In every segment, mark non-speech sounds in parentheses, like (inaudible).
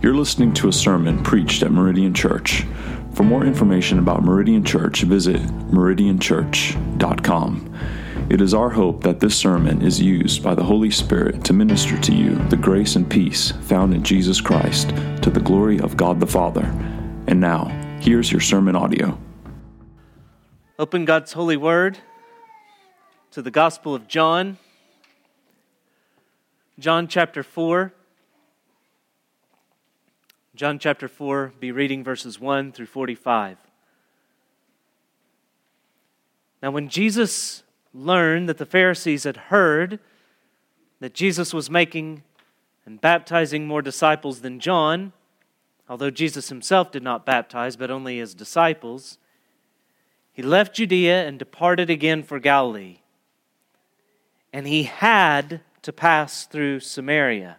You're listening to a sermon preached at Meridian Church. For more information about Meridian Church, visit meridianchurch.com. It is our hope that this sermon is used by the Holy Spirit to minister to you the grace and peace found in Jesus Christ to the glory of God the Father. And now, here's your sermon audio. Open God's holy word to the Gospel of John, John chapter 4. John chapter 4, be reading verses 1 through 45. Now, when Jesus learned that the Pharisees had heard that Jesus was making and baptizing more disciples than John, although Jesus himself did not baptize, but only his disciples, he left Judea and departed again for Galilee. And he had to pass through Samaria.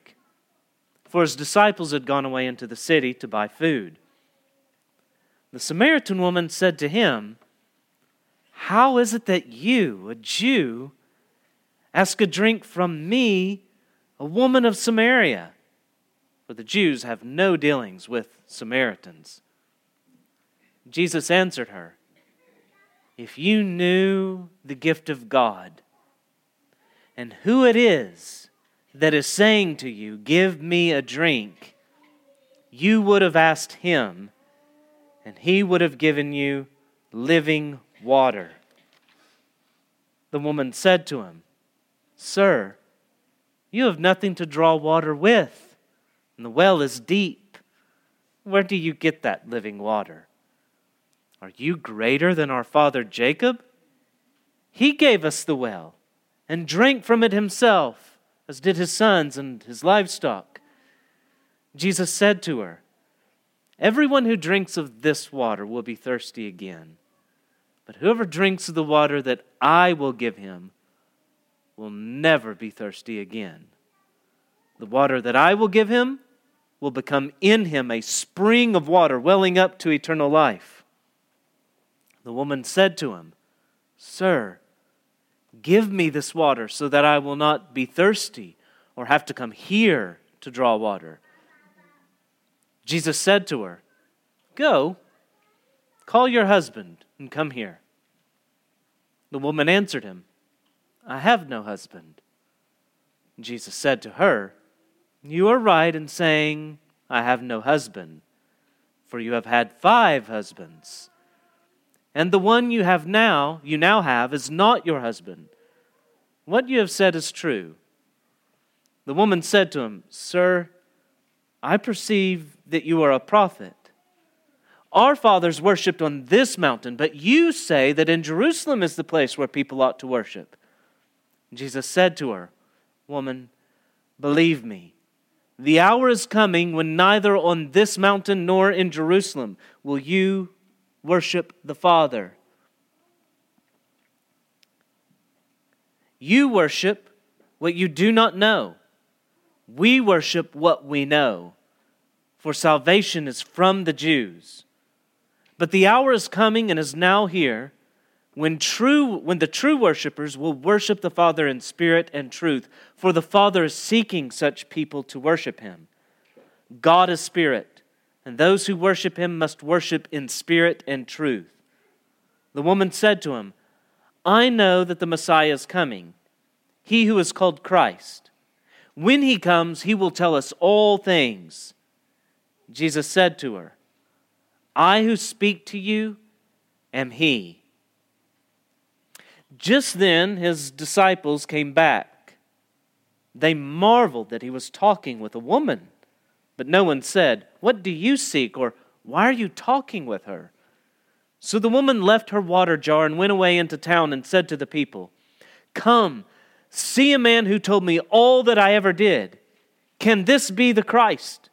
for his disciples had gone away into the city to buy food. The Samaritan woman said to him, How is it that you, a Jew, ask a drink from me, a woman of Samaria? For the Jews have no dealings with Samaritans. Jesus answered her, If you knew the gift of God and who it is, that is saying to you, Give me a drink, you would have asked him, and he would have given you living water. The woman said to him, Sir, you have nothing to draw water with, and the well is deep. Where do you get that living water? Are you greater than our father Jacob? He gave us the well and drank from it himself as did his sons and his livestock. Jesus said to her, Everyone who drinks of this water will be thirsty again. But whoever drinks of the water that I will give him will never be thirsty again. The water that I will give him will become in him a spring of water welling up to eternal life. The woman said to him, Sir, Give me this water so that I will not be thirsty or have to come here to draw water. Jesus said to her, Go, call your husband and come here. The woman answered him, I have no husband. Jesus said to her, You are right in saying, I have no husband, for you have had five husbands and the one you have now, you now have, is not your husband. What you have said is true. The woman said to him, Sir, I perceive that you are a prophet. Our fathers worshipped on this mountain, but you say that in Jerusalem is the place where people ought to worship. Jesus said to her, Woman, believe me, the hour is coming when neither on this mountain nor in Jerusalem will you worship the Father. You worship what you do not know. We worship what we know, for salvation is from the Jews. But the hour is coming and is now here when true when the true worshipers will worship the Father in spirit and truth, for the Father is seeking such people to worship him. God is spirit and those who worship him must worship in spirit and truth. The woman said to him, I know that the Messiah is coming, he who is called Christ. When he comes, he will tell us all things. Jesus said to her, I who speak to you am he. Just then, his disciples came back. They marveled that he was talking with a woman. But no one said, What do you seek? or Why are you talking with her? So the woman left her water jar and went away into town and said to the people, Come, see a man who told me all that I ever did. Can this be the Christ?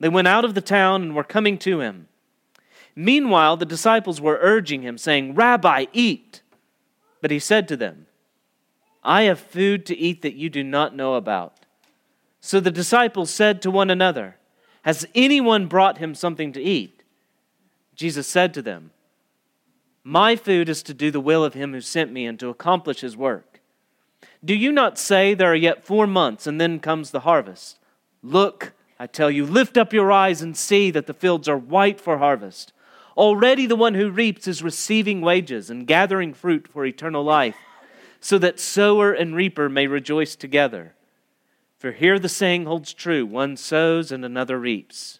They went out of the town and were coming to him. Meanwhile, the disciples were urging him, saying, Rabbi, eat. But he said to them, I have food to eat that you do not know about. So the disciples said to one another, Has anyone brought him something to eat? Jesus said to them, My food is to do the will of him who sent me and to accomplish his work. Do you not say there are yet four months and then comes the harvest? Look, I tell you, lift up your eyes and see that the fields are white for harvest. Already the one who reaps is receiving wages and gathering fruit for eternal life, so that sower and reaper may rejoice together. For here the saying holds true one sows and another reaps.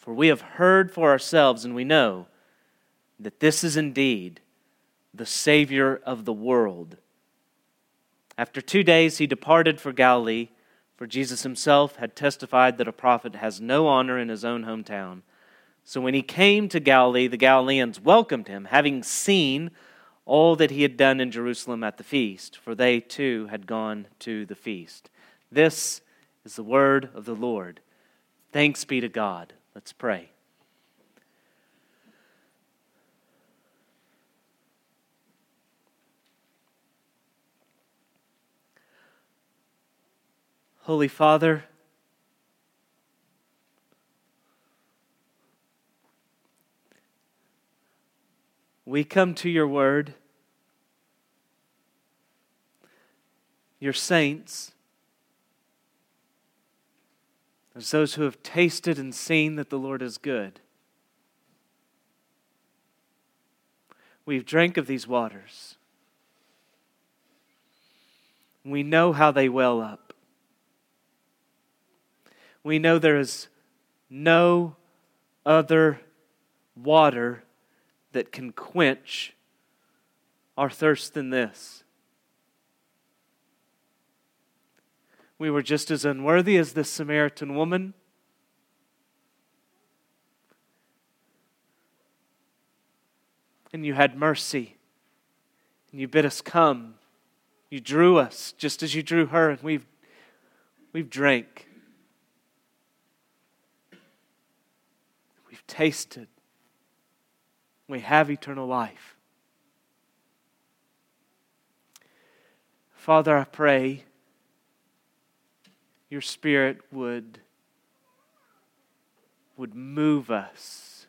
for we have heard for ourselves, and we know that this is indeed the Savior of the world. After two days, he departed for Galilee for Jesus himself had testified that a prophet has no honor in his own hometown. So when he came to Galilee, the Galileans welcomed him, having seen all that he had done in Jerusalem at the feast, for they too had gone to the feast. This is the word of the Lord. Thanks be to God. Let's pray. Holy Father, we come to your word, your saints, as those who have tasted and seen that the Lord is good. We've drank of these waters. We know how they well up we know there is no other water that can quench our thirst than this. We were just as unworthy as this Samaritan woman. And you had mercy. And you bid us come. You drew us just as you drew her, and we've, we've drank. We've tasted, we have eternal life. Father, I pray your Spirit would, would move us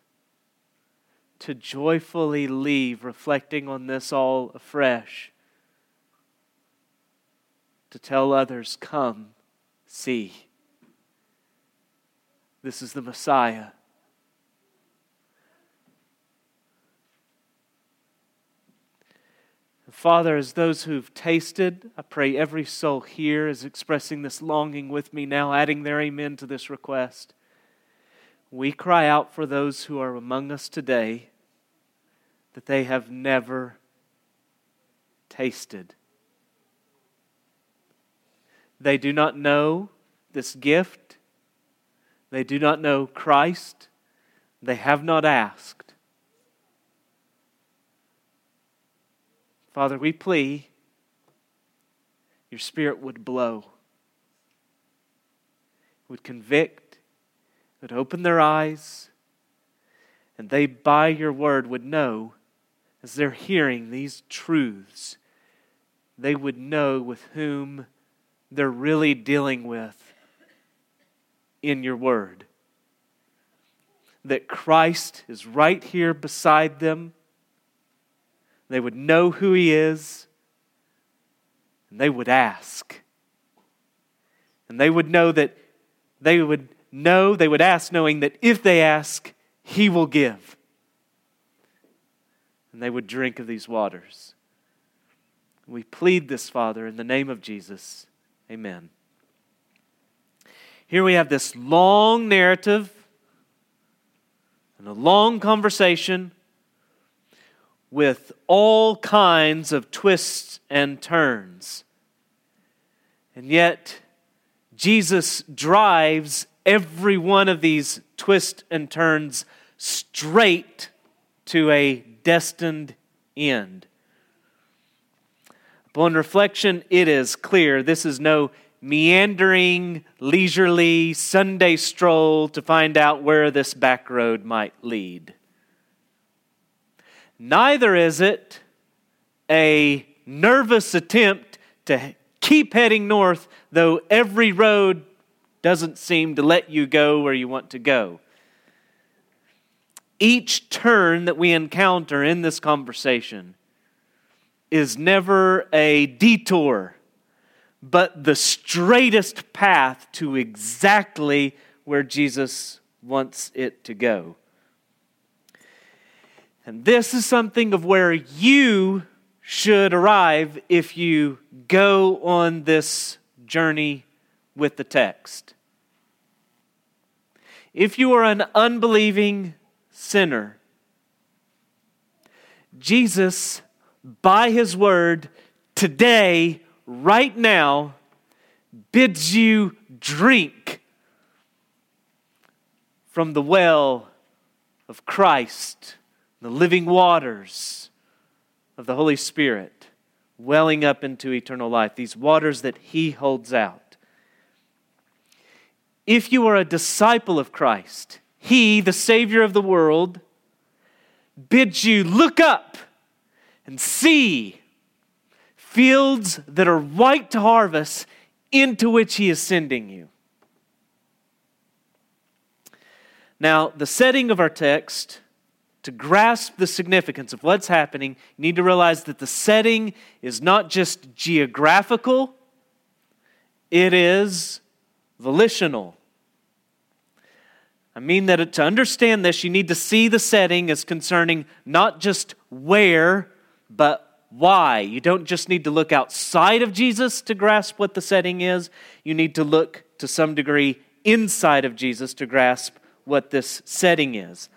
to joyfully leave, reflecting on this all afresh, to tell others, Come, see. This is the Messiah. Father, as those who've tasted, I pray every soul here is expressing this longing with me now, adding their amen to this request. We cry out for those who are among us today that they have never tasted. They do not know this gift. They do not know Christ. They have not asked. Father, we plea your Spirit would blow, would convict, would open their eyes, and they, by your word, would know as they're hearing these truths, they would know with whom they're really dealing with in your word. That Christ is right here beside them they would know who He is, and they would ask. And they would know that they would know, they would ask, knowing that if they ask, He will give. And they would drink of these waters. We plead this, Father, in the name of Jesus. Amen. Here we have this long narrative and a long conversation with all kinds of twists and turns. And yet, Jesus drives every one of these twists and turns straight to a destined end. Upon reflection, it is clear this is no meandering, leisurely Sunday stroll to find out where this back road might lead. Neither is it a nervous attempt to keep heading north, though every road doesn't seem to let you go where you want to go. Each turn that we encounter in this conversation is never a detour, but the straightest path to exactly where Jesus wants it to go. And this is something of where you should arrive if you go on this journey with the text. If you are an unbelieving sinner, Jesus, by his word, today, right now, bids you drink from the well of Christ the living waters of the Holy Spirit welling up into eternal life, these waters that He holds out. If you are a disciple of Christ, He, the Savior of the world, bids you look up and see fields that are white to harvest into which He is sending you. Now, the setting of our text to grasp the significance of what's happening, you need to realize that the setting is not just geographical, it is volitional. I mean that to understand this, you need to see the setting as concerning not just where, but why. You don't just need to look outside of Jesus to grasp what the setting is, you need to look to some degree inside of Jesus to grasp what this setting is.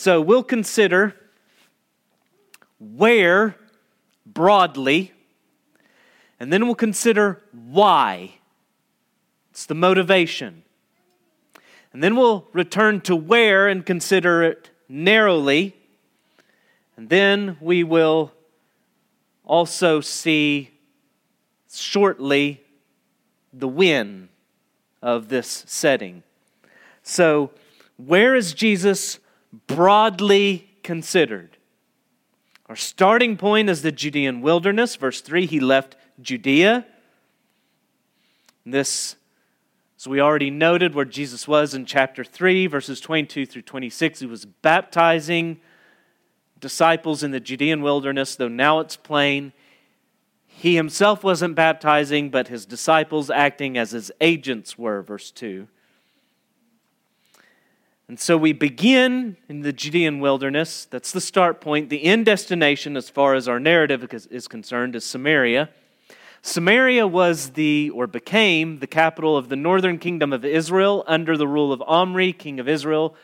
So we'll consider where broadly, and then we'll consider why. It's the motivation. And then we'll return to where and consider it narrowly. And then we will also see shortly the win of this setting. So, where is Jesus broadly considered? Our starting point is the Judean wilderness. Verse 3 He left Judea. This, as we already noted, where Jesus was in chapter 3, verses 22 through 26. He was baptizing disciples in the Judean wilderness, though now it's plain. He himself wasn't baptizing, but his disciples acting as his agents were, verse 2. And so we begin in the Judean wilderness. That's the start point. The end destination, as far as our narrative is concerned, is Samaria. Samaria was the, or became, the capital of the northern kingdom of Israel under the rule of Omri, king of Israel.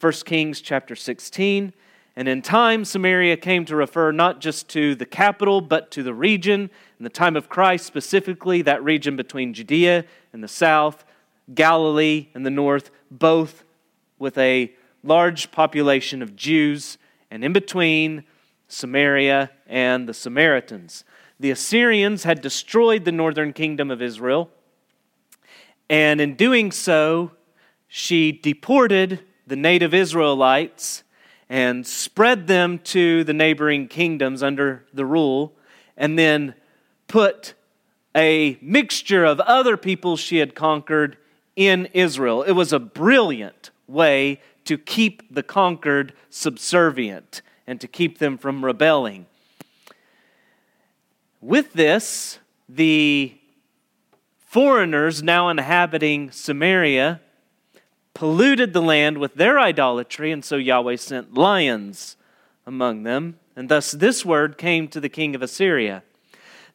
1 Kings chapter 16. And in time, Samaria came to refer not just to the capital, but to the region. In the time of Christ, specifically, that region between Judea in the south, Galilee in the north, both with a large population of Jews, and in between, Samaria and the Samaritans. The Assyrians had destroyed the northern kingdom of Israel, and in doing so, she deported the native Israelites and spread them to the neighboring kingdoms under the rule, and then put a mixture of other peoples she had conquered in Israel. It was a brilliant way to keep the conquered subservient and to keep them from rebelling. With this, the foreigners now inhabiting Samaria polluted the land with their idolatry, and so Yahweh sent lions among them. And thus this word came to the king of Assyria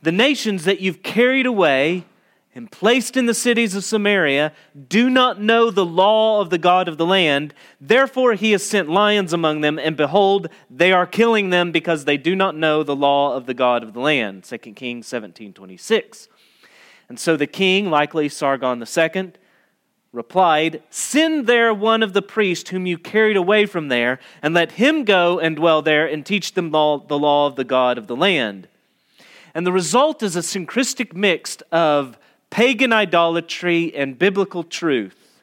The nations that you've carried away and placed in the cities of Samaria do not know the law of the God of the land. Therefore, he has sent lions among them, and behold, they are killing them because they do not know the law of the God of the land. 2 Kings 17 26. And so the king, likely Sargon II, replied, Send there one of the priests whom you carried away from there, and let him go and dwell there and teach them the law of the God of the land. And the result is a synchristic mix of pagan idolatry and biblical truth.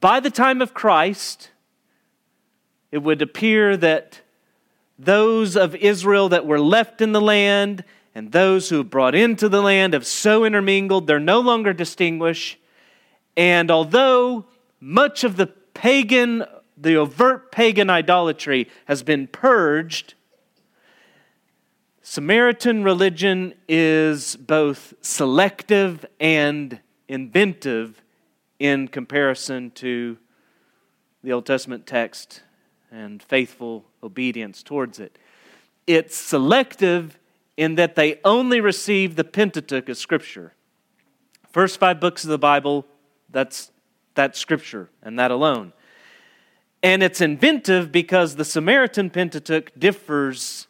By the time of Christ, it would appear that those of Israel that were left in the land and those who brought into the land have so intermingled, they're no longer distinguished. And although much of the pagan, the overt pagan idolatry has been purged, Samaritan religion is both selective and inventive in comparison to the Old Testament text and faithful obedience towards it. It's selective in that they only receive the Pentateuch as Scripture. First five books of the Bible, that's, that Scripture and that alone. And it's inventive because the Samaritan Pentateuch differs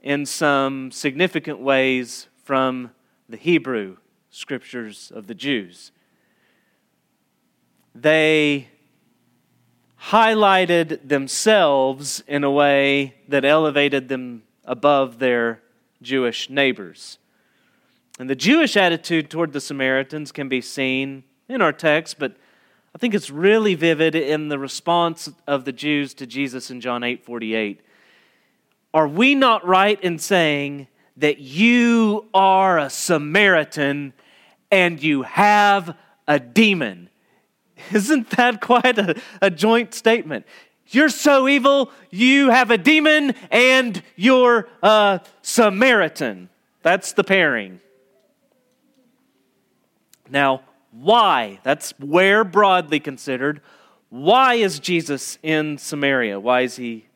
in some significant ways from the Hebrew scriptures of the Jews. They highlighted themselves in a way that elevated them above their Jewish neighbors. And the Jewish attitude toward the Samaritans can be seen in our text, but I think it's really vivid in the response of the Jews to Jesus in John 8 48. Are we not right in saying that you are a Samaritan and you have a demon? Isn't that (laughs) quite a, a joint statement? You're so evil, you have a demon, and you're a Samaritan. That's the pairing. Now, why? That's where broadly considered. Why is Jesus in Samaria? Why is he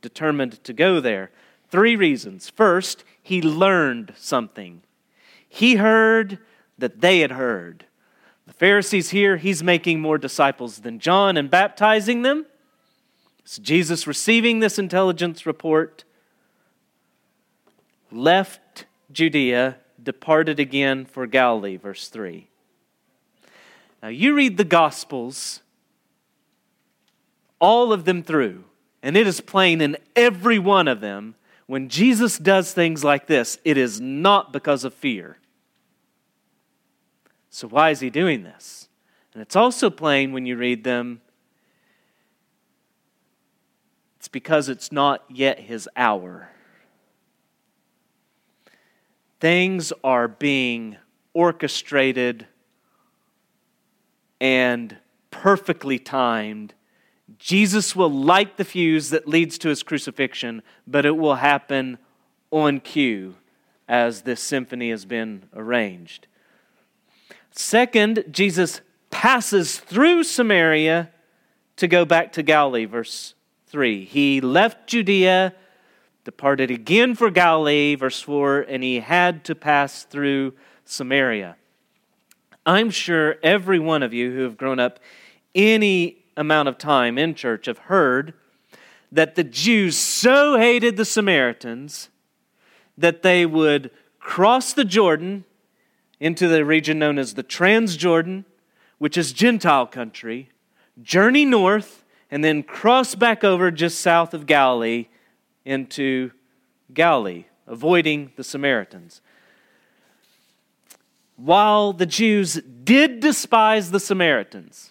determined to go there? Three reasons. First, he learned something. He heard that they had heard. The Pharisees here, he's making more disciples than John and baptizing them. So Jesus, receiving this intelligence report, left Judea, departed again for Galilee, verse 3. Now, you read the Gospels, all of them through. And it is plain in every one of them when Jesus does things like this, it is not because of fear. So, why is he doing this? And it's also plain when you read them, it's because it's not yet his hour. Things are being orchestrated and perfectly timed Jesus will light the fuse that leads to his crucifixion, but it will happen on cue as this symphony has been arranged. Second, Jesus passes through Samaria to go back to Galilee, verse 3. He left Judea, departed again for Galilee, verse 4, and he had to pass through Samaria. I'm sure every one of you who have grown up any amount of time in church have heard that the Jews so hated the Samaritans that they would cross the Jordan into the region known as the Transjordan, which is Gentile country, journey north, and then cross back over just south of Galilee into Galilee, avoiding the Samaritans. While the Jews did despise the Samaritans,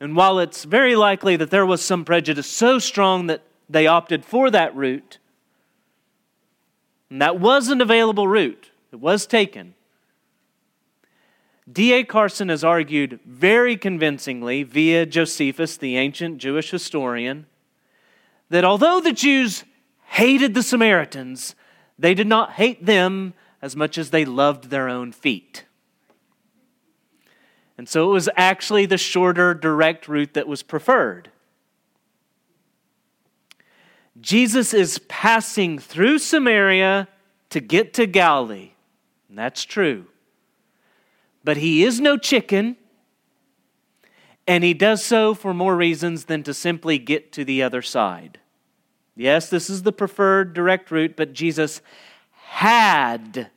and while it's very likely that there was some prejudice so strong that they opted for that route, and that was an available route, it was taken. D.A. Carson has argued very convincingly via Josephus, the ancient Jewish historian, that although the Jews hated the Samaritans, they did not hate them as much as they loved their own feet. And so it was actually the shorter, direct route that was preferred. Jesus is passing through Samaria to get to Galilee. And that's true. But he is no chicken, and he does so for more reasons than to simply get to the other side. Yes, this is the preferred direct route, but Jesus had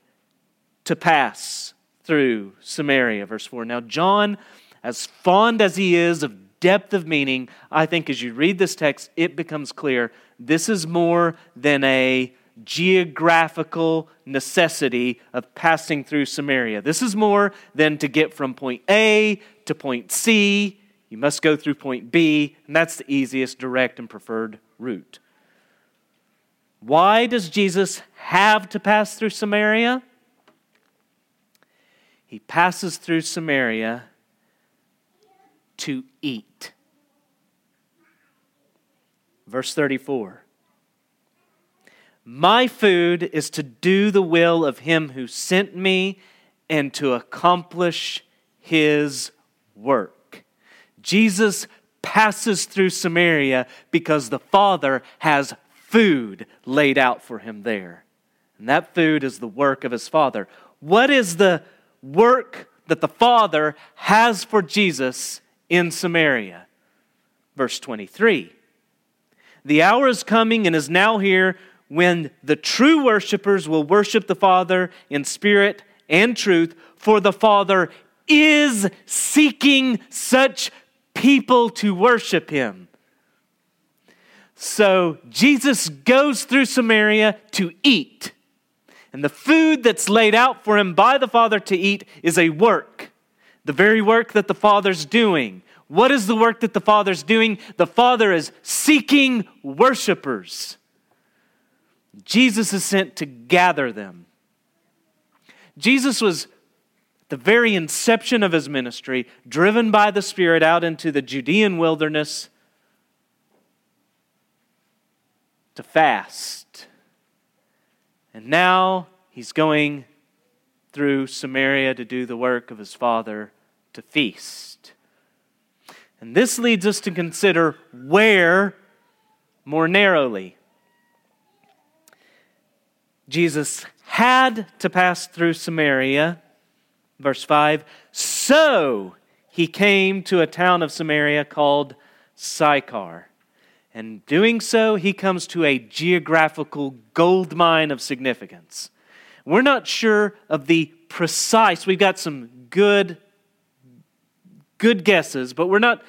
to pass through Samaria, verse 4. Now, John, as fond as he is of depth of meaning, I think as you read this text, it becomes clear this is more than a geographical necessity of passing through Samaria. This is more than to get from point A to point C. You must go through point B, and that's the easiest, direct, and preferred route. Why does Jesus have to pass through Samaria? He passes through Samaria to eat. Verse 34 My food is to do the will of him who sent me and to accomplish his work. Jesus passes through Samaria because the Father has food laid out for him there. And that food is the work of his Father. What is the work that the Father has for Jesus in Samaria? Verse 23 The hour is coming and is now here when the true worshipers will worship the Father in spirit and truth, for the Father is seeking such people to worship him. So Jesus goes through Samaria to eat. And the food that's laid out for him by the Father to eat is a work, the very work that the Father's doing. What is the work that the Father's doing? The Father is seeking worshipers. Jesus is sent to gather them. Jesus was the very inception of his ministry, driven by the Spirit out into the Judean wilderness to fast. And now he's going through Samaria to do the work of his father to feast. And this leads us to consider where more narrowly. Jesus had to pass through Samaria, verse 5, so he came to a town of Samaria called Sychar and doing so, he comes to a geographical gold mine of significance. We're not sure of the precise, we've got some good, good guesses, but we're not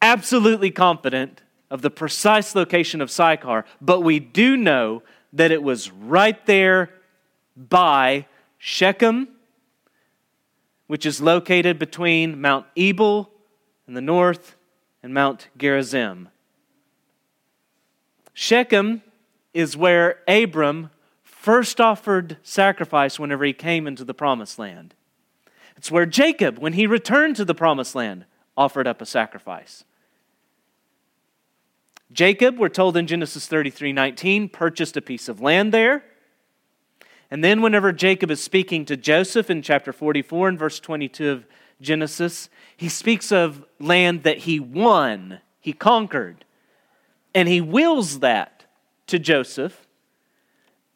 absolutely confident of the precise location of Sychar, but we do know that it was right there by Shechem, which is located between Mount Ebal in the north and Mount Gerizim Shechem is where Abram first offered sacrifice whenever he came into the promised land. It's where Jacob, when he returned to the promised land, offered up a sacrifice. Jacob, we're told in Genesis 33 19, purchased a piece of land there. And then, whenever Jacob is speaking to Joseph in chapter 44 and verse 22 of Genesis, he speaks of land that he won, he conquered. And he wills that to Joseph.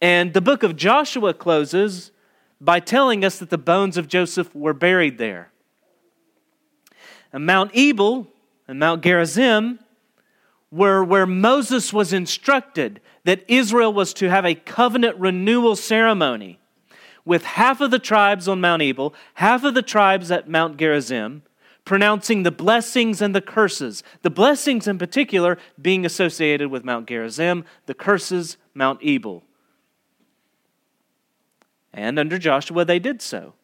And the book of Joshua closes by telling us that the bones of Joseph were buried there. And Mount Ebal and Mount Gerizim were where Moses was instructed that Israel was to have a covenant renewal ceremony with half of the tribes on Mount Ebal, half of the tribes at Mount Gerizim, pronouncing the blessings and the curses. The blessings, in particular, being associated with Mount Gerizim, the curses, Mount Ebal. And under Joshua, they did so.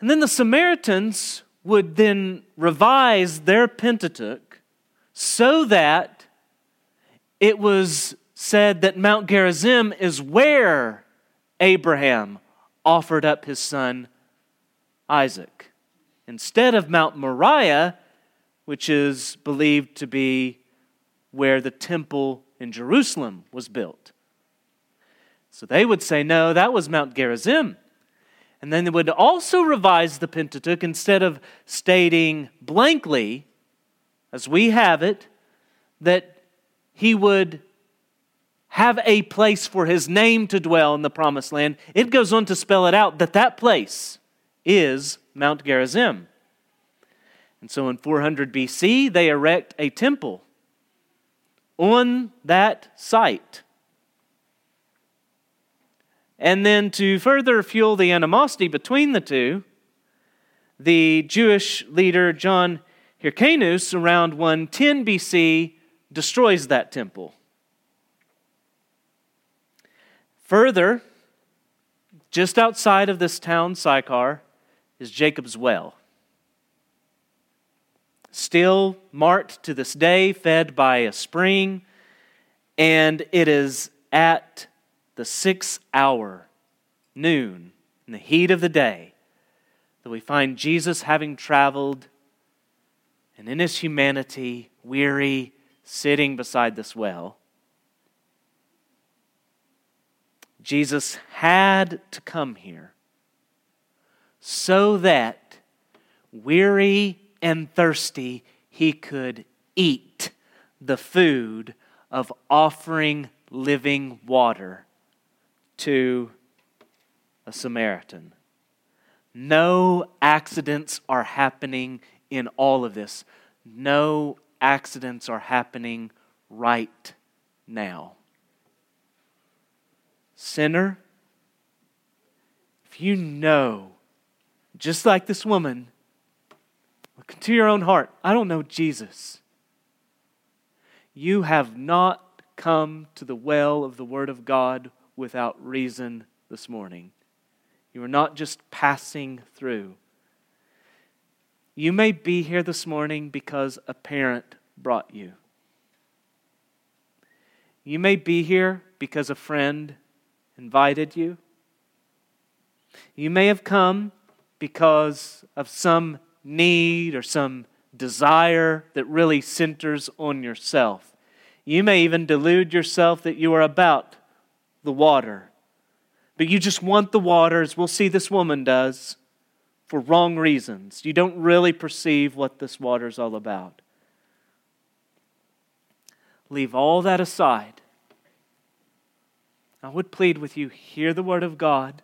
And then the Samaritans would then revise their Pentateuch so that it was said that Mount Gerizim is where Abraham offered up his son Isaac instead of Mount Moriah, which is believed to be where the temple in Jerusalem was built. So they would say, no, that was Mount Gerizim. And then they would also revise the Pentateuch instead of stating blankly, as we have it, that he would have a place for his name to dwell in the promised land, it goes on to spell it out that that place is Mount Gerizim. And so in 400 BC, they erect a temple on that site. And then to further fuel the animosity between the two, the Jewish leader John Hyrcanus, around 110 BC, destroys that temple. Further, just outside of this town, Sychar, is Jacob's well. Still marked to this day, fed by a spring, and it is at the sixth hour, noon, in the heat of the day, that we find Jesus having traveled and in his humanity, weary, sitting beside this well. Jesus had to come here so that, weary and thirsty, he could eat the food of offering living water to a Samaritan. No accidents are happening in all of this. No accidents are happening right now. Sinner, if you know, just like this woman, look into your own heart, I don't know Jesus. You have not come to the well of the Word of God without reason this morning. You are not just passing through. You may be here this morning because a parent brought you. You may be here because a friend invited you. You may have come because of some need or some desire that really centers on yourself. You may even delude yourself that you are about the water, but you just want the water, as we'll see this woman does, for wrong reasons. You don't really perceive what this water is all about. Leave all that aside I would plead with you hear the word of God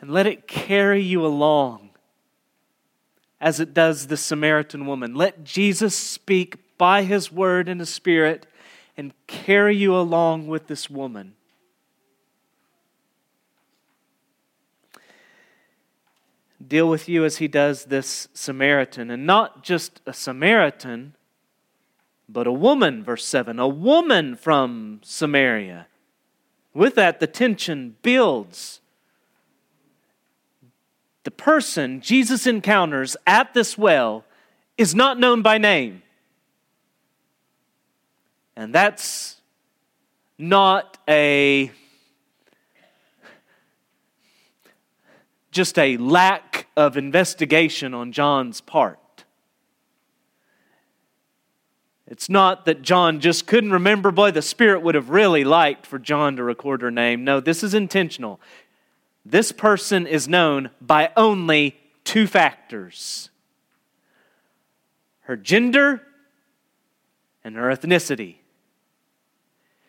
and let it carry you along as it does the Samaritan woman. Let Jesus speak by his word and his spirit and carry you along with this woman. Deal with you as he does this Samaritan, and not just a Samaritan, but a woman, verse 7, a woman from Samaria. With that, the tension builds. The person Jesus encounters at this well is not known by name. And that's not a just a lack of investigation on John's part. It's not that John just couldn't remember. Boy, the Spirit would have really liked for John to record her name. No, this is intentional. This person is known by only two factors her gender and her ethnicity.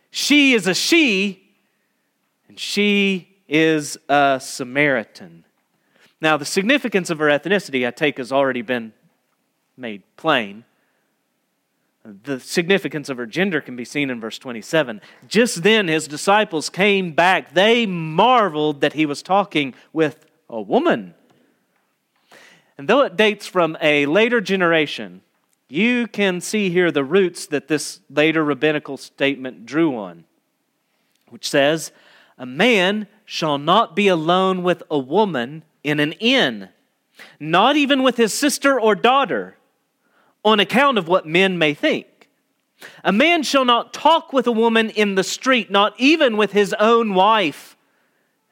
She is a she, and she is a Samaritan. Now, the significance of her ethnicity, I take, has already been made plain. The significance of her gender can be seen in verse 27. Just then his disciples came back. They marveled that he was talking with a woman. And though it dates from a later generation, you can see here the roots that this later rabbinical statement drew on, which says, A man shall not be alone with a woman in an inn, not even with his sister or daughter on account of what men may think. A man shall not talk with a woman in the street, not even with his own wife,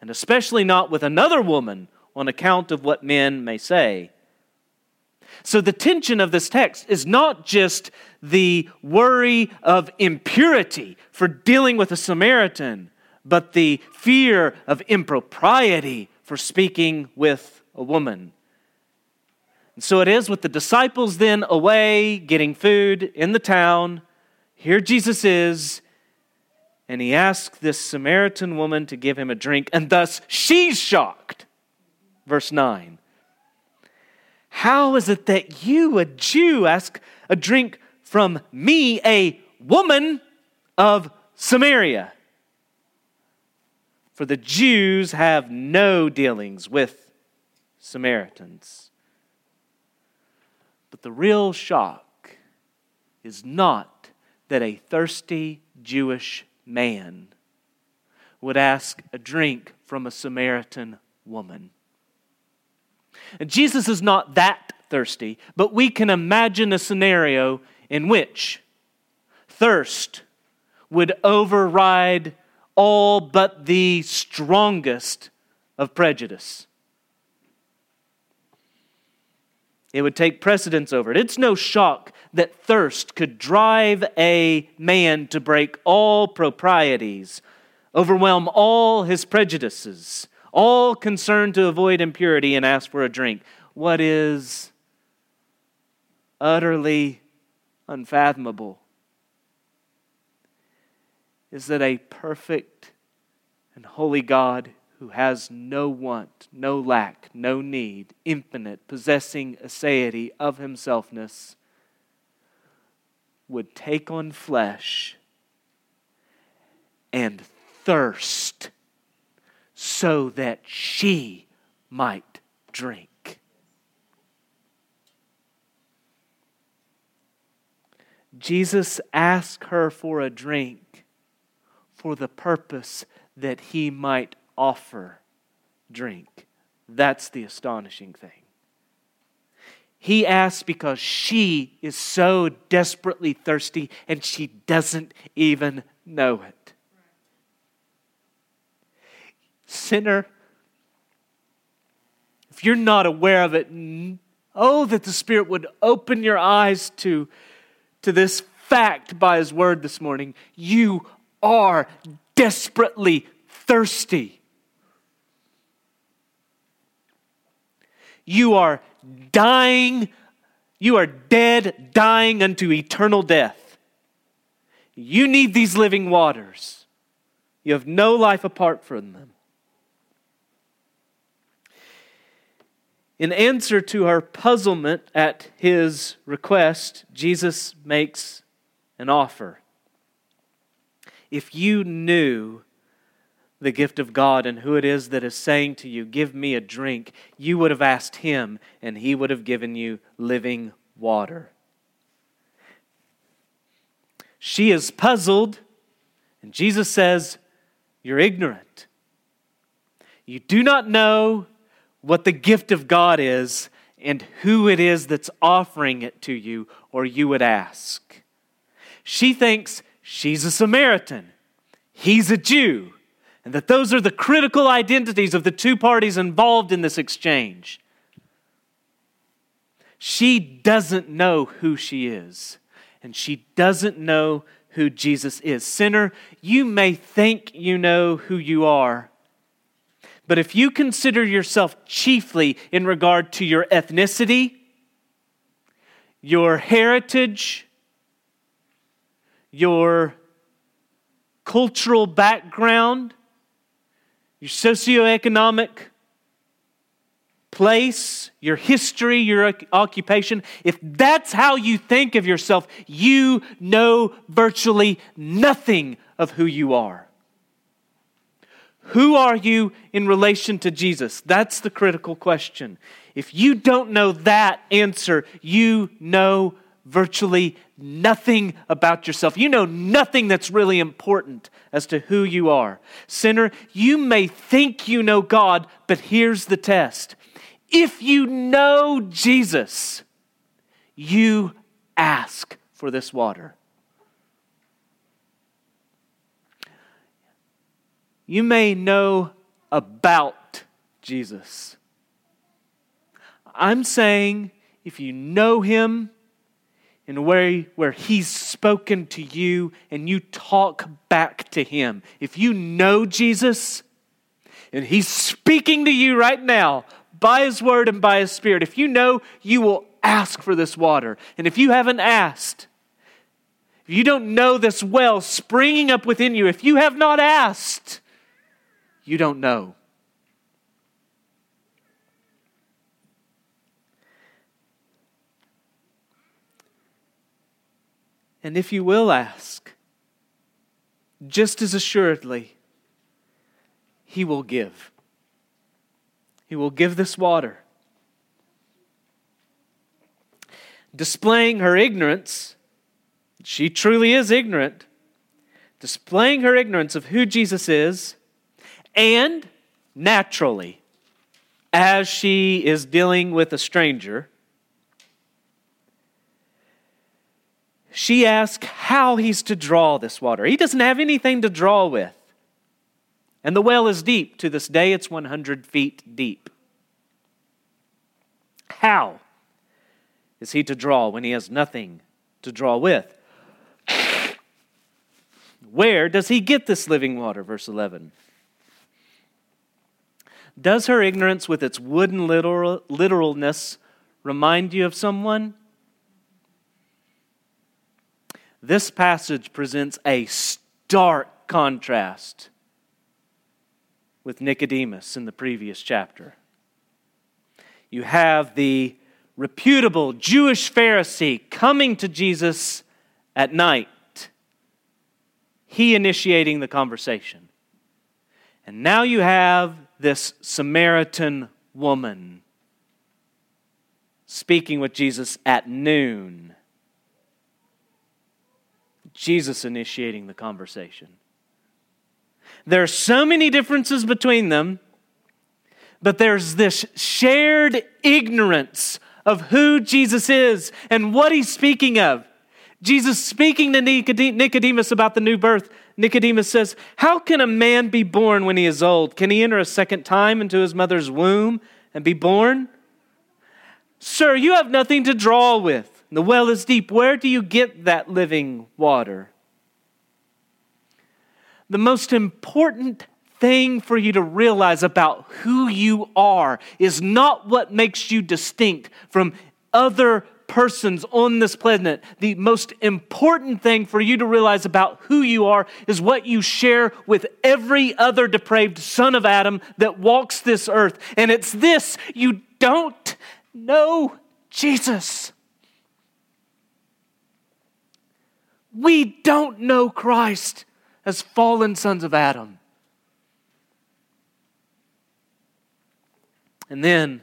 and especially not with another woman on account of what men may say. So, the tension of this text is not just the worry of impurity for dealing with a Samaritan, but the fear of impropriety for speaking with a woman. And so it is with the disciples then away getting food in the town. Here Jesus is, and he asks this Samaritan woman to give him a drink, and thus she's shocked. Verse 9. How is it that you, a Jew, ask a drink from me, a woman of Samaria? For the Jews have no dealings with Samaritans. The real shock is not that a thirsty Jewish man would ask a drink from a Samaritan woman. And Jesus is not that thirsty, but we can imagine a scenario in which thirst would override all but the strongest of prejudice. It would take precedence over it. It's no shock that thirst could drive a man to break all proprieties, overwhelm all his prejudices, all concern to avoid impurity and ask for a drink. What is utterly unfathomable is that a perfect and holy God who has no want, no lack, no need, infinite, possessing aseity of himselfness, would take on flesh and thirst so that she might drink. Jesus asked her for a drink for the purpose that he might offer drink. That's the astonishing thing. He asks because she is so desperately thirsty and she doesn't even know it. Sinner, if you're not aware of it, oh, that the Spirit would open your eyes to, to this fact by His word this morning. You are desperately thirsty. You are dying, you are dead, dying unto eternal death. You need these living waters. You have no life apart from them. In answer to her puzzlement at his request, Jesus makes an offer. If you knew the gift of God and who it is that is saying to you, Give me a drink, you would have asked him, and he would have given you living water. She is puzzled, and Jesus says, You're ignorant. You do not know what the gift of God is and who it is that's offering it to you, or you would ask. She thinks she's a Samaritan, he's a Jew, and that those are the critical identities of the two parties involved in this exchange. She doesn't know who she is, and she doesn't know who Jesus is. Sinner, you may think you know who you are but if you consider yourself chiefly in regard to your ethnicity, your heritage, your cultural background, your socioeconomic place, your history, your occupation, if that's how you think of yourself, you know virtually nothing of who you are. Who are you in relation to Jesus? That's the critical question. If you don't know that answer, you know virtually nothing about yourself. You know nothing that's really important as to who you are. Sinner, you may think you know God, but here's the test. If you know Jesus, you ask for this water. You may know about Jesus. I'm saying if you know him in a way where he's spoken to you and you talk back to him, if you know Jesus and he's speaking to you right now by his word and by his spirit, if you know, you will ask for this water. And if you haven't asked, if you don't know this well springing up within you, if you have not asked, you don't know. And if you will ask, just as assuredly, He will give. He will give this water. Displaying her ignorance, she truly is ignorant, displaying her ignorance of who Jesus is, and naturally, as she is dealing with a stranger, she asks how he's to draw this water. He doesn't have anything to draw with. And the well is deep. To this day, it's 100 feet deep. How is he to draw when he has nothing to draw with? Where does he get this living water? Verse 11. Does her ignorance with its wooden literal, literalness remind you of someone? This passage presents a stark contrast with Nicodemus in the previous chapter. You have the reputable Jewish Pharisee coming to Jesus at night, he initiating the conversation. And now you have this Samaritan woman speaking with Jesus at noon. Jesus initiating the conversation. There are so many differences between them, but there's this shared ignorance of who Jesus is and what he's speaking of. Jesus speaking to Nicodemus about the new birth. Nicodemus says, How can a man be born when he is old? Can he enter a second time into his mother's womb and be born? Sir, you have nothing to draw with. The well is deep. Where do you get that living water? The most important thing for you to realize about who you are is not what makes you distinct from other persons on this planet. The most important thing for you to realize about who you are is what you share with every other depraved son of Adam that walks this earth. And it's this you don't know Jesus. We don't know Christ as fallen sons of Adam. And then,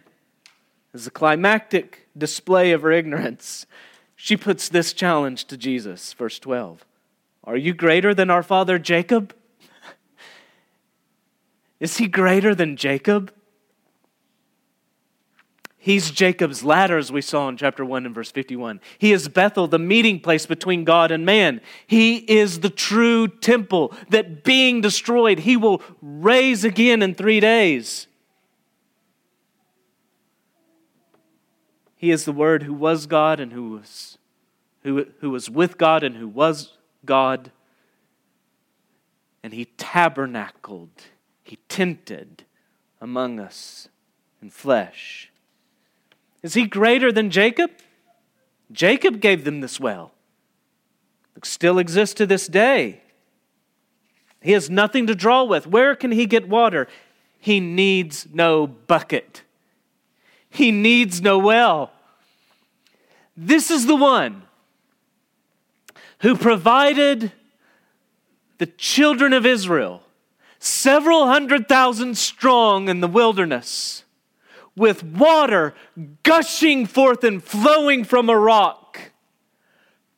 as a climactic display of her ignorance, she puts this challenge to Jesus, verse 12 Are you greater than our father Jacob? (laughs) Is he greater than Jacob? He's Jacob's ladder, as we saw in chapter 1 and verse 51. He is Bethel, the meeting place between God and man. He is the true temple that being destroyed, he will raise again in three days. He is the Word who was God and who was, who, who was with God and who was God. And he tabernacled, he tented among us in flesh. Is he greater than Jacob? Jacob gave them this well. It still exists to this day. He has nothing to draw with. Where can he get water? He needs no bucket. He needs no well. This is the one who provided the children of Israel, several hundred thousand strong in the wilderness, with water gushing forth and flowing from a rock.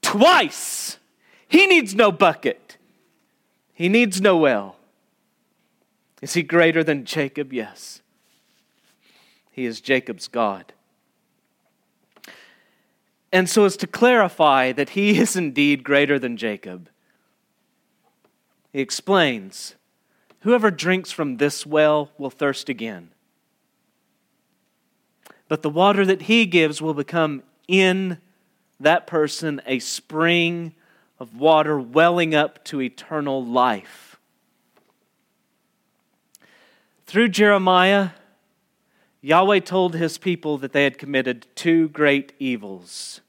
Twice. He needs no bucket, he needs no well. Is he greater than Jacob? Yes. He is Jacob's God. And so, as to clarify that he (laughs) is indeed greater than Jacob, he explains Whoever drinks from this well will thirst again but the water that He gives will become in that person a spring of water welling up to eternal life. Through Jeremiah, Yahweh told his people that they had committed two great evils.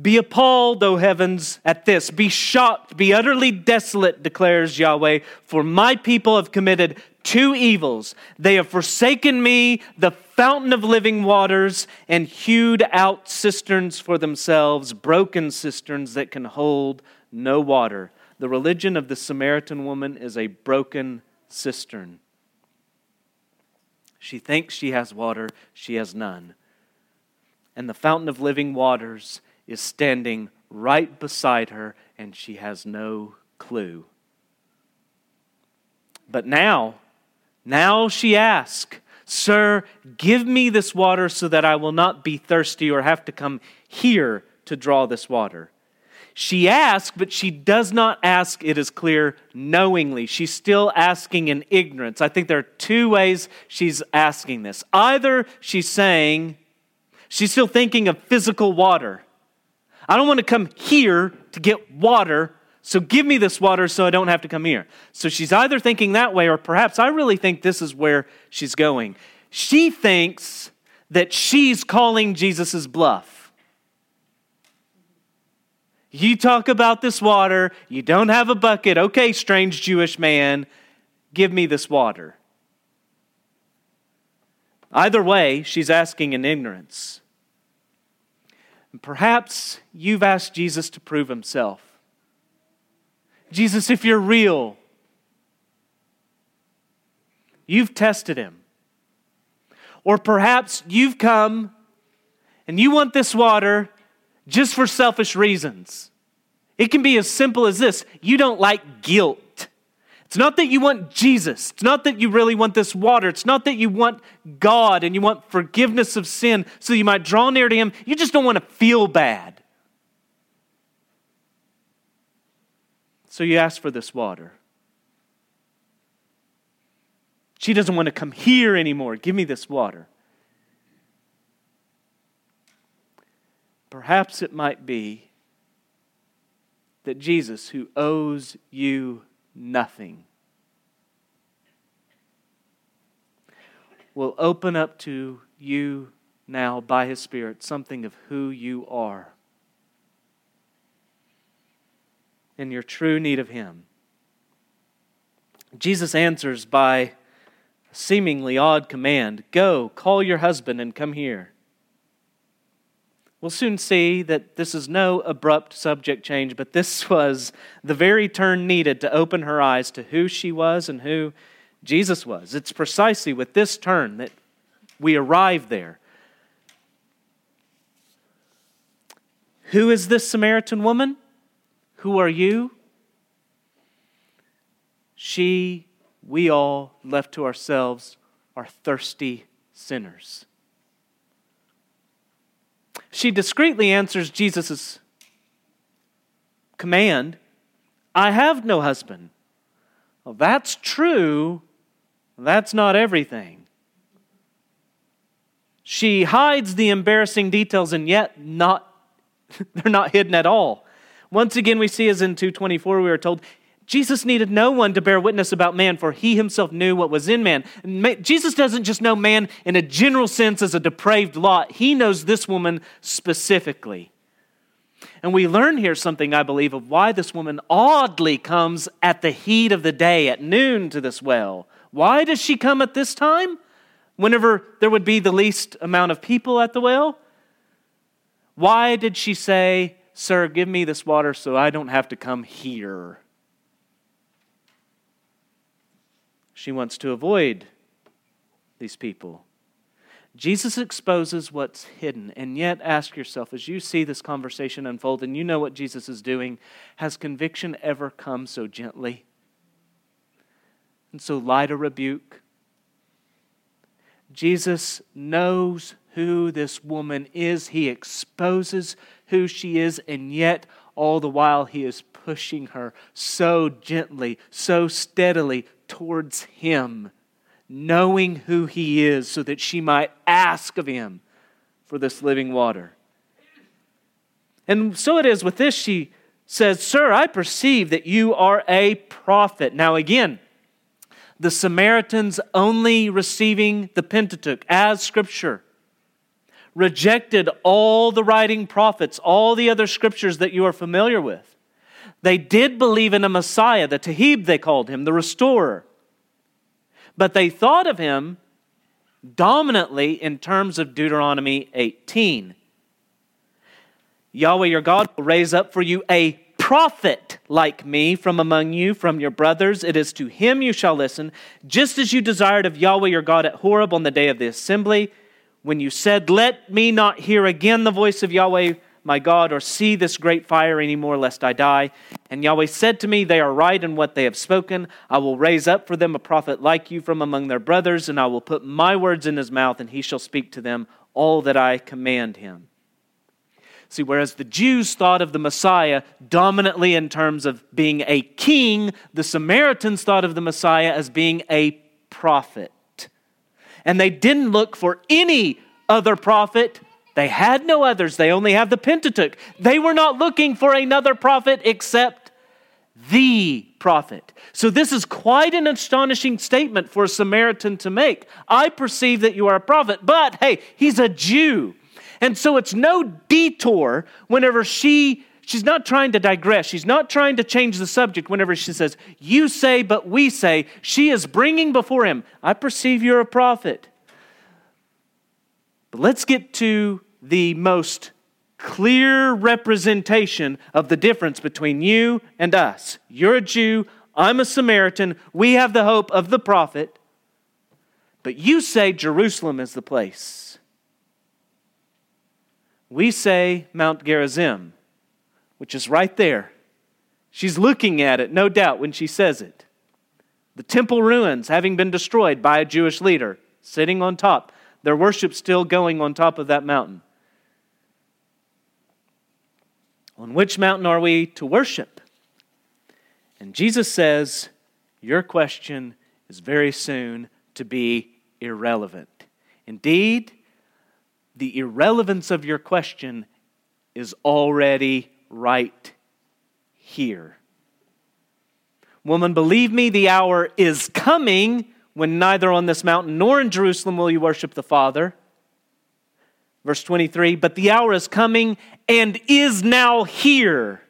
Be appalled, O heavens, at this. Be shocked, be utterly desolate, declares Yahweh, for my people have committed two evils. They have forsaken me, the fountain of living waters, and hewed out cisterns for themselves, broken cisterns that can hold no water. The religion of the Samaritan woman is a broken cistern. She thinks she has water, she has none. And the fountain of living waters is standing right beside her, and she has no clue. But now, now she asks, Sir, give me this water so that I will not be thirsty or have to come here to draw this water. She asks, but she does not ask, it is clear, knowingly. She's still asking in ignorance. I think there are two ways she's asking this. Either she's saying, she's still thinking of physical water. I don't want to come here to get water, so give me this water so I don't have to come here. So she's either thinking that way, or perhaps I really think this is where she's going. She thinks that she's calling Jesus' bluff. You talk about this water, you don't have a bucket. Okay, strange Jewish man, give me this water. Either way, she's asking in ignorance. And perhaps you've asked Jesus to prove himself. Jesus, if you're real, you've tested him. Or perhaps you've come and you want this water just for selfish reasons. It can be as simple as this you don't like guilt. It's not that you want Jesus. It's not that you really want this water. It's not that you want God and you want forgiveness of sin so you might draw near to Him. You just don't want to feel bad. So you ask for this water. She doesn't want to come here anymore. Give me this water. Perhaps it might be that Jesus, who owes you nothing, will open up to you now by His Spirit something of who you are and your true need of Him. Jesus answers by a seemingly odd command Go, call your husband and come here. We'll soon see that this is no abrupt subject change, but this (laughs) was the very turn needed to open her eyes to who she was and who Jesus was. It's precisely with this turn that we arrive there. Who is this Samaritan woman? Who are you? She, we all, left to ourselves, are thirsty sinners she discreetly answers Jesus' command I have no husband. Well, that's true. That's not everything. She hides the embarrassing details and yet not (laughs) they're not hidden at all. Once again we see as in 224 we are told Jesus needed no one to bear witness about man, for he himself knew what was in man. Jesus doesn't just know man in a general sense as a depraved lot, he knows this woman specifically. And we learn here something, I believe, of why this woman oddly comes at the heat of the day, at noon, to this well. Why does she come at this time? Whenever there would be the least amount of people at the well? Why did she say, Sir, give me this water so I don't have to come here? She wants to avoid these people. Jesus exposes what's hidden, and yet ask yourself as you see this conversation unfold and you know what Jesus is doing, has conviction ever come so gently? And so light a rebuke. Jesus knows who this woman is, he exposes who she is, and yet all the while he is pushing her so gently, so steadily towards him, knowing who he is, so that she might ask of him for this living water. And so it is with this, she says, Sir, I perceive that you are a prophet. Now, again, the Samaritans only receiving the Pentateuch as scripture rejected all the writing prophets, all the other scriptures that you are familiar with. They did believe in a Messiah, the Taheb they called him, the restorer. But they thought of him dominantly in terms of Deuteronomy 18. Yahweh your God will raise up for you a prophet like me from among you, from your brothers. It is to him you shall listen, just as you desired of Yahweh your God at Horeb on the day of the assembly, when you said, Let me not hear again the voice of Yahweh my God, or see this great fire anymore, lest I die. And Yahweh said to me, They are right in what they have spoken. I will raise up for them a prophet like you from among their brothers, and I will put my words in his mouth, and he shall speak to them all that I command him. See, whereas the Jews thought of the Messiah dominantly in terms of being a king, the Samaritans thought of the Messiah as being a prophet. And they didn't look for any other prophet they had no others, they only have the Pentateuch. They were not looking for another prophet except the prophet. So, this is quite an astonishing statement for a Samaritan to make. I perceive that you are a prophet, but hey, he's a Jew. And so, it's no detour whenever she. She's not trying to digress. She's not trying to change the subject whenever she says, You say, but we say. She is bringing before him, I perceive you're a prophet. But let's get to the most clear representation of the difference between you and us. You're a Jew, I'm a Samaritan, we have the hope of the prophet, but you say Jerusalem is the place. We say Mount Gerizim, which is right there. She's looking at it, no doubt, when she says it. The temple ruins having been destroyed by a Jewish leader sitting on top their worship still going on top of that mountain. On which mountain are we to worship? And Jesus says, Your question is very soon to be irrelevant. Indeed, the irrelevance of your question is already right here. Woman, believe me, the hour is coming when neither on this mountain nor in Jerusalem will you worship the Father. Verse 23 But the hour is coming and is now here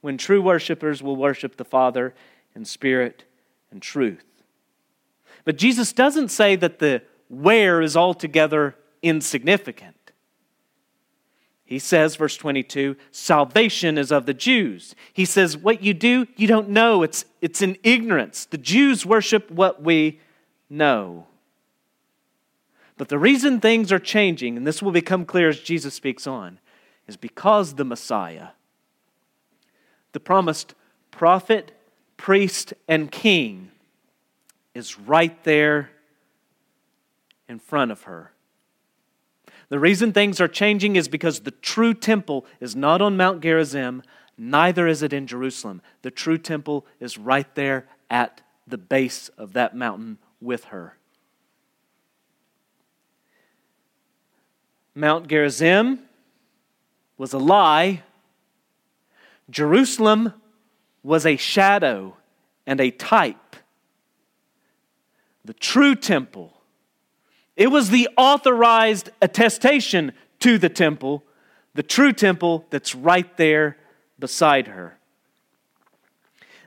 when true worshipers will worship the Father in spirit and truth. But Jesus doesn't say that the where is altogether insignificant. He says, verse 22, salvation is of the Jews. He says, what you do, you don't know. It's, it's in ignorance. The Jews worship what we know. But the reason things are changing, and this will become clear as Jesus speaks on, is because the Messiah, the promised prophet, priest, and king, is right there in front of her. The reason things are changing is because the true temple is not on Mount Gerizim, neither is it in Jerusalem. The true temple is right there at the base of that mountain with her. Mount Gerizim was a lie. Jerusalem was a shadow and a type. The true temple it was the authorized attestation to the temple, the true temple that's right there beside her.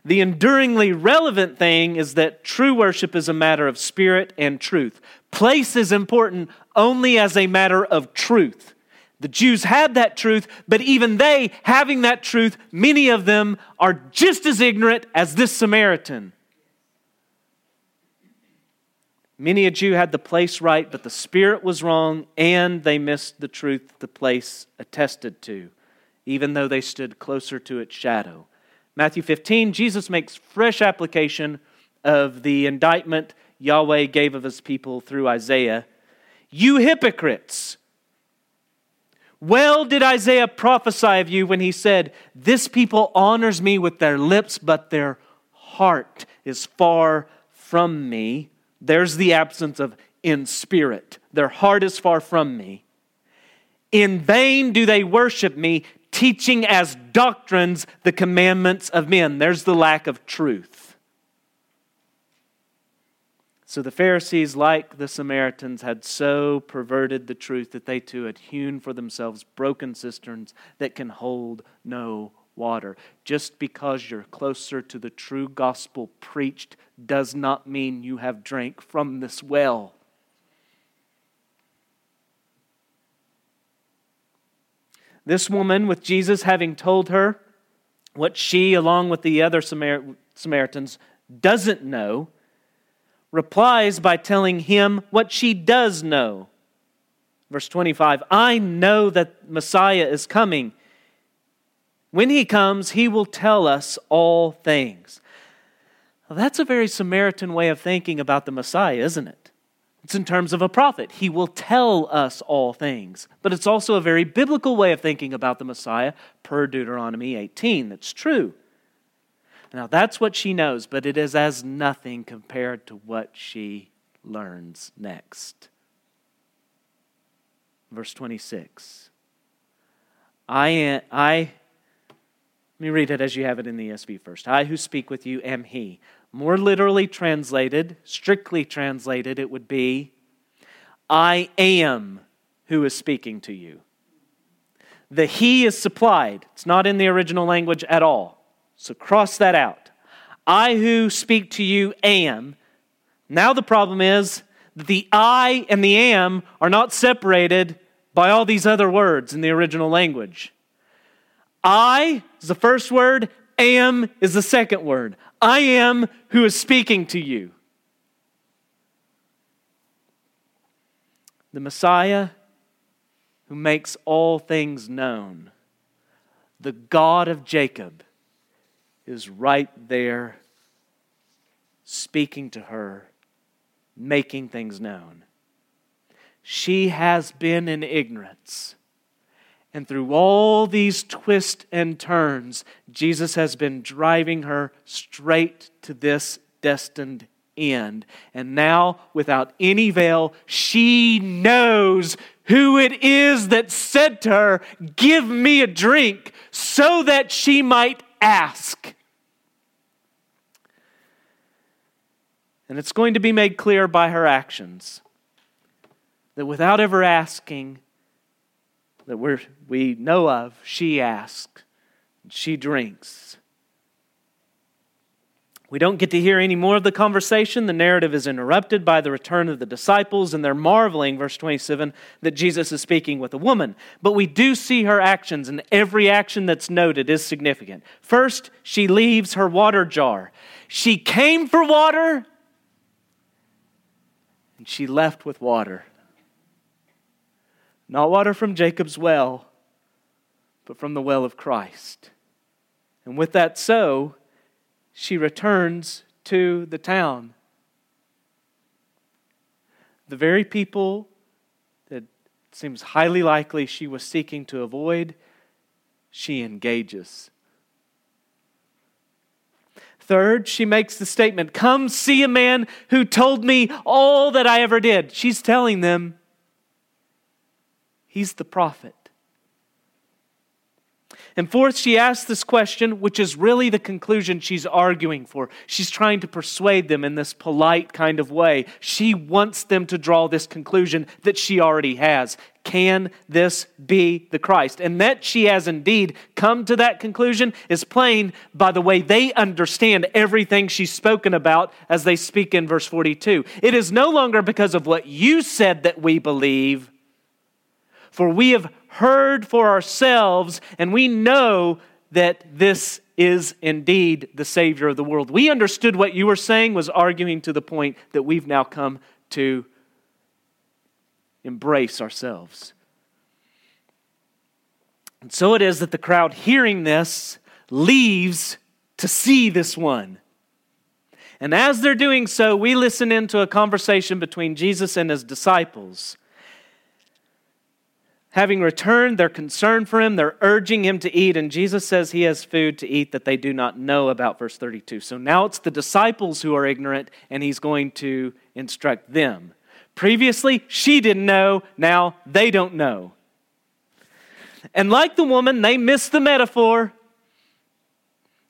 The enduringly relevant thing is that true worship is a matter of spirit and truth. Place is important only as a matter of truth. The Jews had that truth, but even they, having that truth, many of them are just as ignorant as this Samaritan. Many a Jew had the place right, but the spirit was wrong, and they missed the truth the place attested to, even though they stood closer to its shadow. Matthew 15, Jesus makes fresh application of the indictment Yahweh gave of his people through Isaiah. You hypocrites! Well did Isaiah prophesy of you when he said, This people honors me with their lips, but their heart is far from me. There's the absence of in spirit. Their heart is far from me. In vain do they worship me, teaching as doctrines the commandments of men. There's the lack of truth. So the Pharisees, like the Samaritans, had so perverted the truth that they too had hewn for themselves broken cisterns that can hold no water. Just because you're closer to the true gospel preached does not mean you have drank from this well. This woman, with Jesus having told her what she, along with the other Samar- Samaritans, doesn't know, replies by telling him what she does know. Verse 25 I know that Messiah is coming. When he comes, he will tell us all things. Well, that's a very Samaritan way of thinking about the Messiah, isn't it? It's in terms of a prophet. He will tell us all things. But it's also a very biblical way of thinking about the Messiah, per Deuteronomy 18. That's true. Now, that's what she knows, but it is as nothing compared to what she learns next. Verse 26. I, I, let me read it as you have it in the ESV first. I who speak with you am He. More literally translated, strictly translated, it would be I am who is speaking to you. The He is supplied. It's not in the original language at all. So cross that out. I who speak to you am. Now the problem is that the I and the am are not separated by all these other words in the original language. I is the first word, am is the second word. I am who is speaking to you. The Messiah who makes all things known, the God of Jacob is right there speaking to her, making things known. She has been in ignorance. And through all these twists and turns, Jesus has been driving her straight to this destined end. And now, without any veil, she knows who it is that said to her, Give me a drink, so that she might ask. And it's going to be made clear by her actions that without ever asking, that we we know of, she asks, she drinks. We don't get to hear any more of the conversation. The narrative is interrupted by the return of the disciples, and they're marveling, verse 27, that Jesus is speaking with a woman. But we do see her actions, and every action that's noted is significant. First, she leaves her water jar. She came for water, and she left with water. Not water from Jacob's well, but from the well of Christ. And with that so, she returns to the town. The very people that seems highly likely she was seeking to avoid, she engages. Third, she makes the statement, Come see a man who told me all that I ever did. She's telling them, He's the prophet. And fourth, she asks this question, which is really the conclusion she's arguing for. She's trying to persuade them in this polite kind of way. She wants them to draw this conclusion that she already has. Can this be the Christ? And that she has indeed come to that conclusion is plain by the way they understand everything she's spoken about as they speak in verse 42. It is no longer because of what you said that we believe for we have heard for ourselves, and we know that this is indeed the Savior of the world. We understood what you were saying was arguing to the point that we've now come to embrace ourselves. And so it is that the crowd hearing this leaves to see this one. And as they're doing so, we listen into a conversation between Jesus and his disciples. Having returned, they're concerned for him. They're urging him to eat. And Jesus says he has food to eat that they do not know about, verse 32. So now it's the disciples who are ignorant, and he's going to instruct them. Previously, she didn't know. Now they don't know. And like the woman, they miss the metaphor.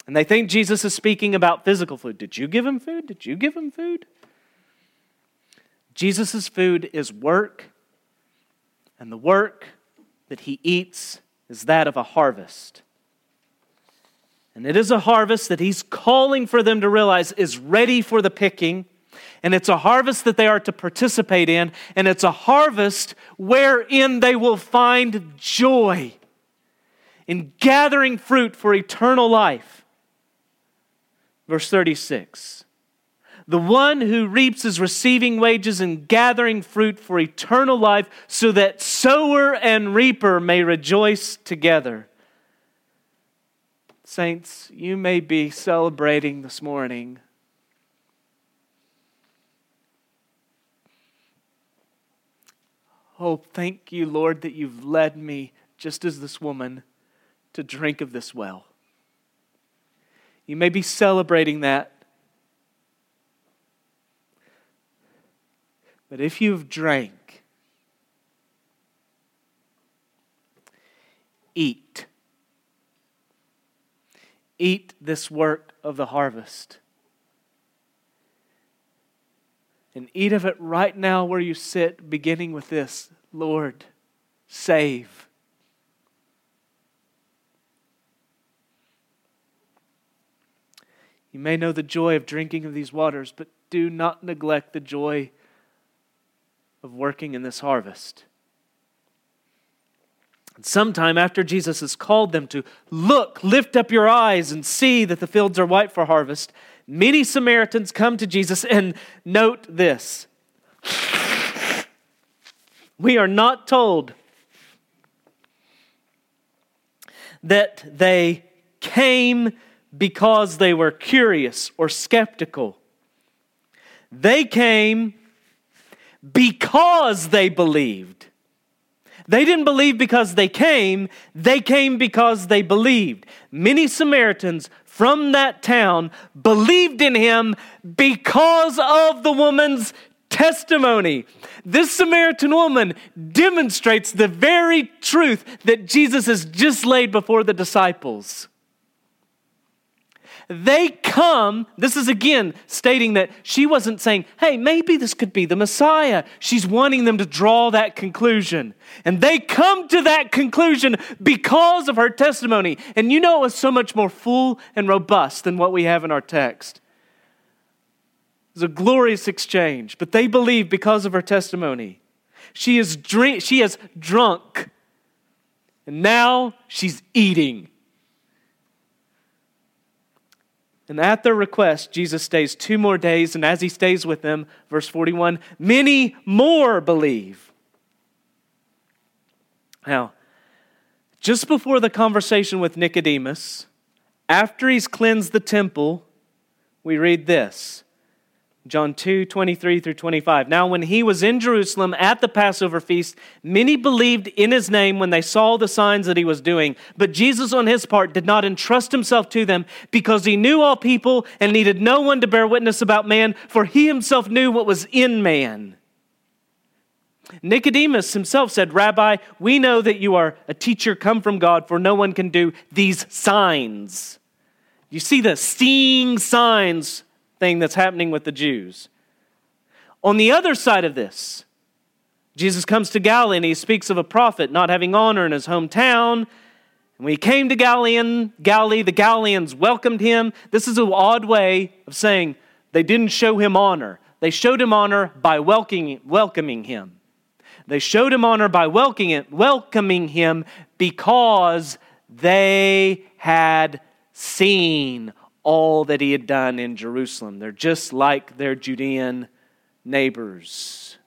And they think Jesus is speaking about physical food. Did you give him food? Did you give him food? Jesus' food is work, and the work that he eats is that of a harvest. And it is a harvest that he's calling for them to realize is ready for the picking. And it's a harvest that they are to participate in. And it's a harvest wherein they will find joy in gathering fruit for eternal life. Verse 36 The one who reaps is receiving wages and gathering fruit for eternal life, so that sower and reaper may rejoice together. Saints, you may be celebrating this morning. Oh, thank you, Lord, that you've led me, just as this woman, to drink of this well. You may be celebrating that. But if you've drank, eat eat this work of the harvest. And eat of it right now where you sit, beginning with this Lord, save. You may know the joy of drinking of these waters, but do not neglect the joy of working in this harvest. And sometime after Jesus has called them to look, lift up your eyes, and see that the fields are white for harvest, many Samaritans come to Jesus and note this. We are not told that they came because they were curious or skeptical. They came because they believed. They didn't believe because they came, they came because they believed. Many Samaritans from that town believed in him because of the woman's testimony. This Samaritan woman demonstrates the very truth that Jesus has just laid before the disciples. They come, this is again stating that she wasn't saying, hey, maybe this could be the Messiah. She's wanting them to draw that conclusion. And they come to that conclusion because of her testimony. And you know it was so much more full and robust than what we have in our text. It was a glorious exchange, but they believe because of her testimony. She is drink, she is drunk, and now she's eating. And at their request, Jesus stays two more days, and as he stays with them, verse 41, many more believe. Now, just before the conversation with Nicodemus, after he's cleansed the temple, we read this John 2 23 through 25. Now, when he was in Jerusalem at the Passover feast, many believed in his name when they saw the signs that he was doing. But Jesus, on his part, did not entrust himself to them because he knew all people and needed no one to bear witness about man, for he himself knew what was in man. Nicodemus himself said, Rabbi, we know that you are a teacher come from God, for no one can do these signs. You see the seeing signs thing that's happening with the Jews. On the other side of this, Jesus comes to Galilee and he speaks of a prophet not having honor in his hometown. And when he came to Galilean, Galilee, the Galileans welcomed him. This is an odd way of saying they didn't show him honor. They showed him honor by welcoming, welcoming him. They showed him honor by welcoming, welcoming him because they had seen all that he had done in Jerusalem. They're just like their Judean neighbors.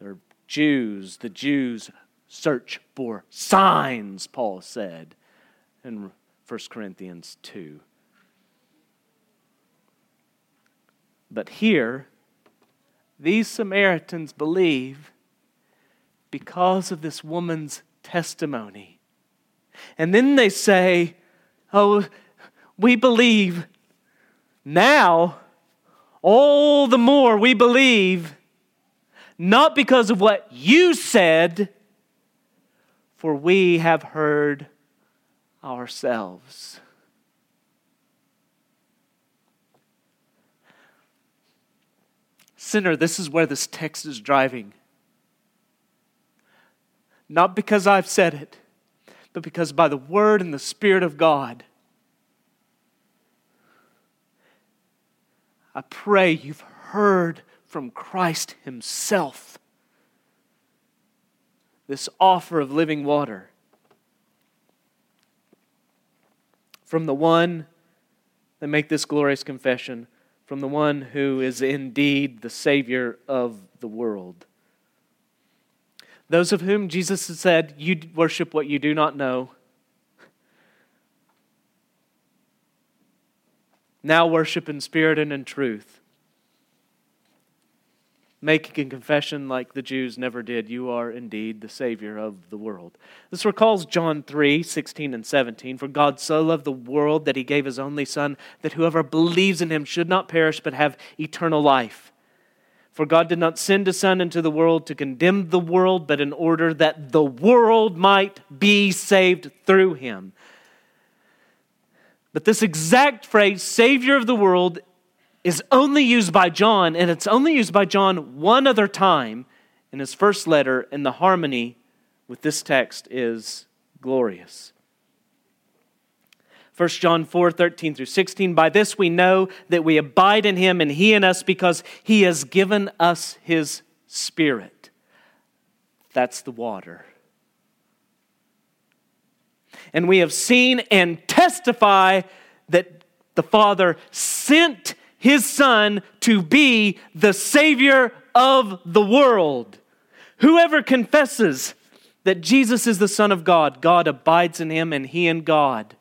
They're Jews. The Jews search for signs, Paul said in 1 Corinthians 2. But here, these Samaritans believe because of this woman's testimony. And then they say, Oh, we believe now, all the more we believe, not because of what you said, for we have heard ourselves. Sinner, this is where this text is driving. Not because I've said it, but because by the Word and the Spirit of God, I pray you've heard from Christ Himself this offer of living water from the one that make this glorious confession from the one who is indeed the Savior of the world. Those of whom Jesus has said, You worship what you do not know, now worship in spirit and in truth making a confession like the Jews never did, you are indeed the Savior of the world. This recalls John 3 16 and 17. For God so loved the world that he gave his only Son, that whoever believes in him should not perish but have eternal life. For God did not send his Son into the world to condemn the world, but in order that the world might be saved through him. But this exact phrase, Savior of the world, is only used by John, and it's only used by John one other time in his first letter, and the harmony with this text is glorious. 1 John 4 13 through 16. By this we know that we abide in him and he in us because he has given us his spirit. That's the water. And we have seen and testify that the Father sent his son to be the Savior of the world. Whoever confesses that Jesus is the Son of God, God abides in him and he in God.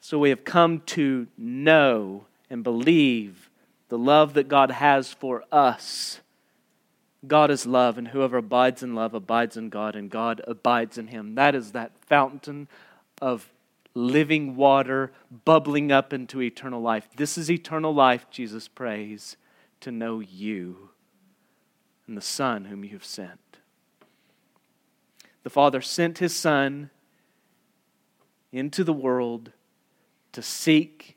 So we have come to know and believe the love that God has for us. God is love, and whoever abides in love abides in God, and God abides in him. That is that fountain of living water bubbling up into eternal life. This is eternal life, Jesus prays, to know you and the Son whom you have sent. The Father sent his Son into the world to seek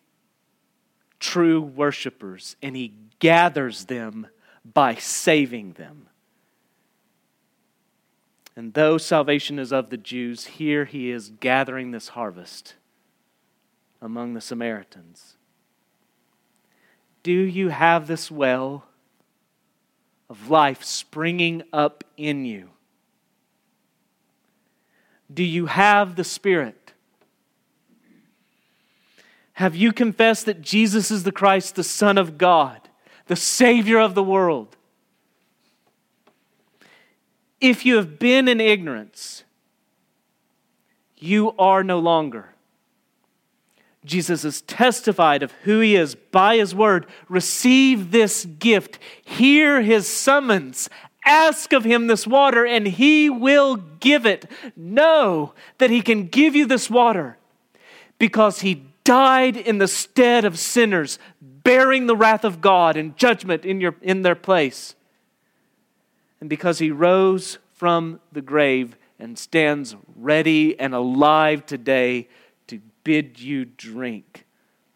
true worshipers, and he gathers them by saving them. And though salvation is of the Jews, here he is gathering this harvest among the Samaritans. Do you have this well of life springing up in you? Do you have the Spirit? Have you confessed that Jesus is the Christ, the Son of God, the Savior of the world? If you have been in ignorance, you are no longer. Jesus has testified of who he is by his word. Receive this gift. Hear his summons. Ask of him this water, and he will give it. Know that he can give you this water because he died in the stead of sinners, bearing the wrath of God and judgment in, your, in their place and because he rose from the grave and stands ready and alive today to bid you drink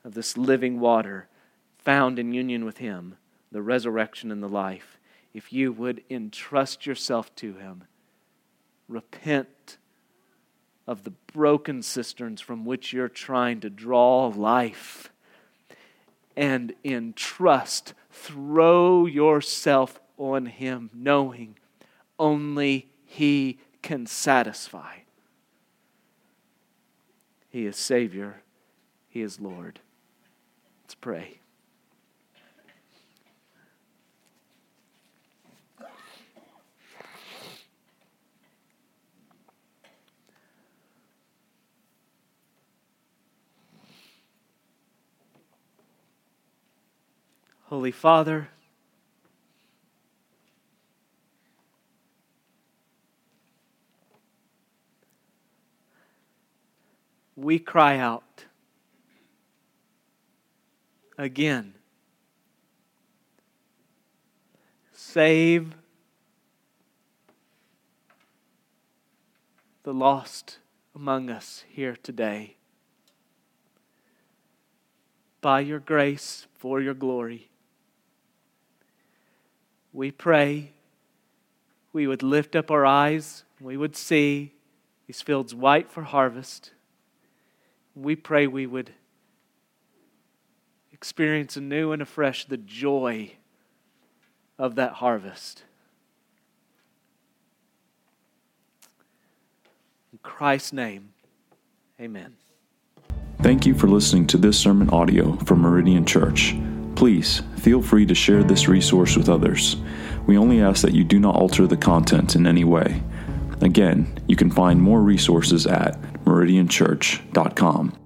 of this living water found in union with him, the resurrection and the life. If you would entrust yourself to him, repent of the broken cisterns from which you're trying to draw life, and in trust, throw yourself on Him, knowing only He can satisfy. He is Savior, He is Lord. Let's pray. Holy Father, we cry out again save the lost among us here today. By your grace, for your glory. we pray we would lift up our eyes, we would see these fields white for harvest. We pray we would experience anew and afresh the joy of that harvest. In Christ's name, amen. Thank you for listening to this sermon audio from Meridian Church. Please feel free to share this resource with others. We only ask that you do not alter the content in any way. Again, you can find more resources at meridianchurch.com.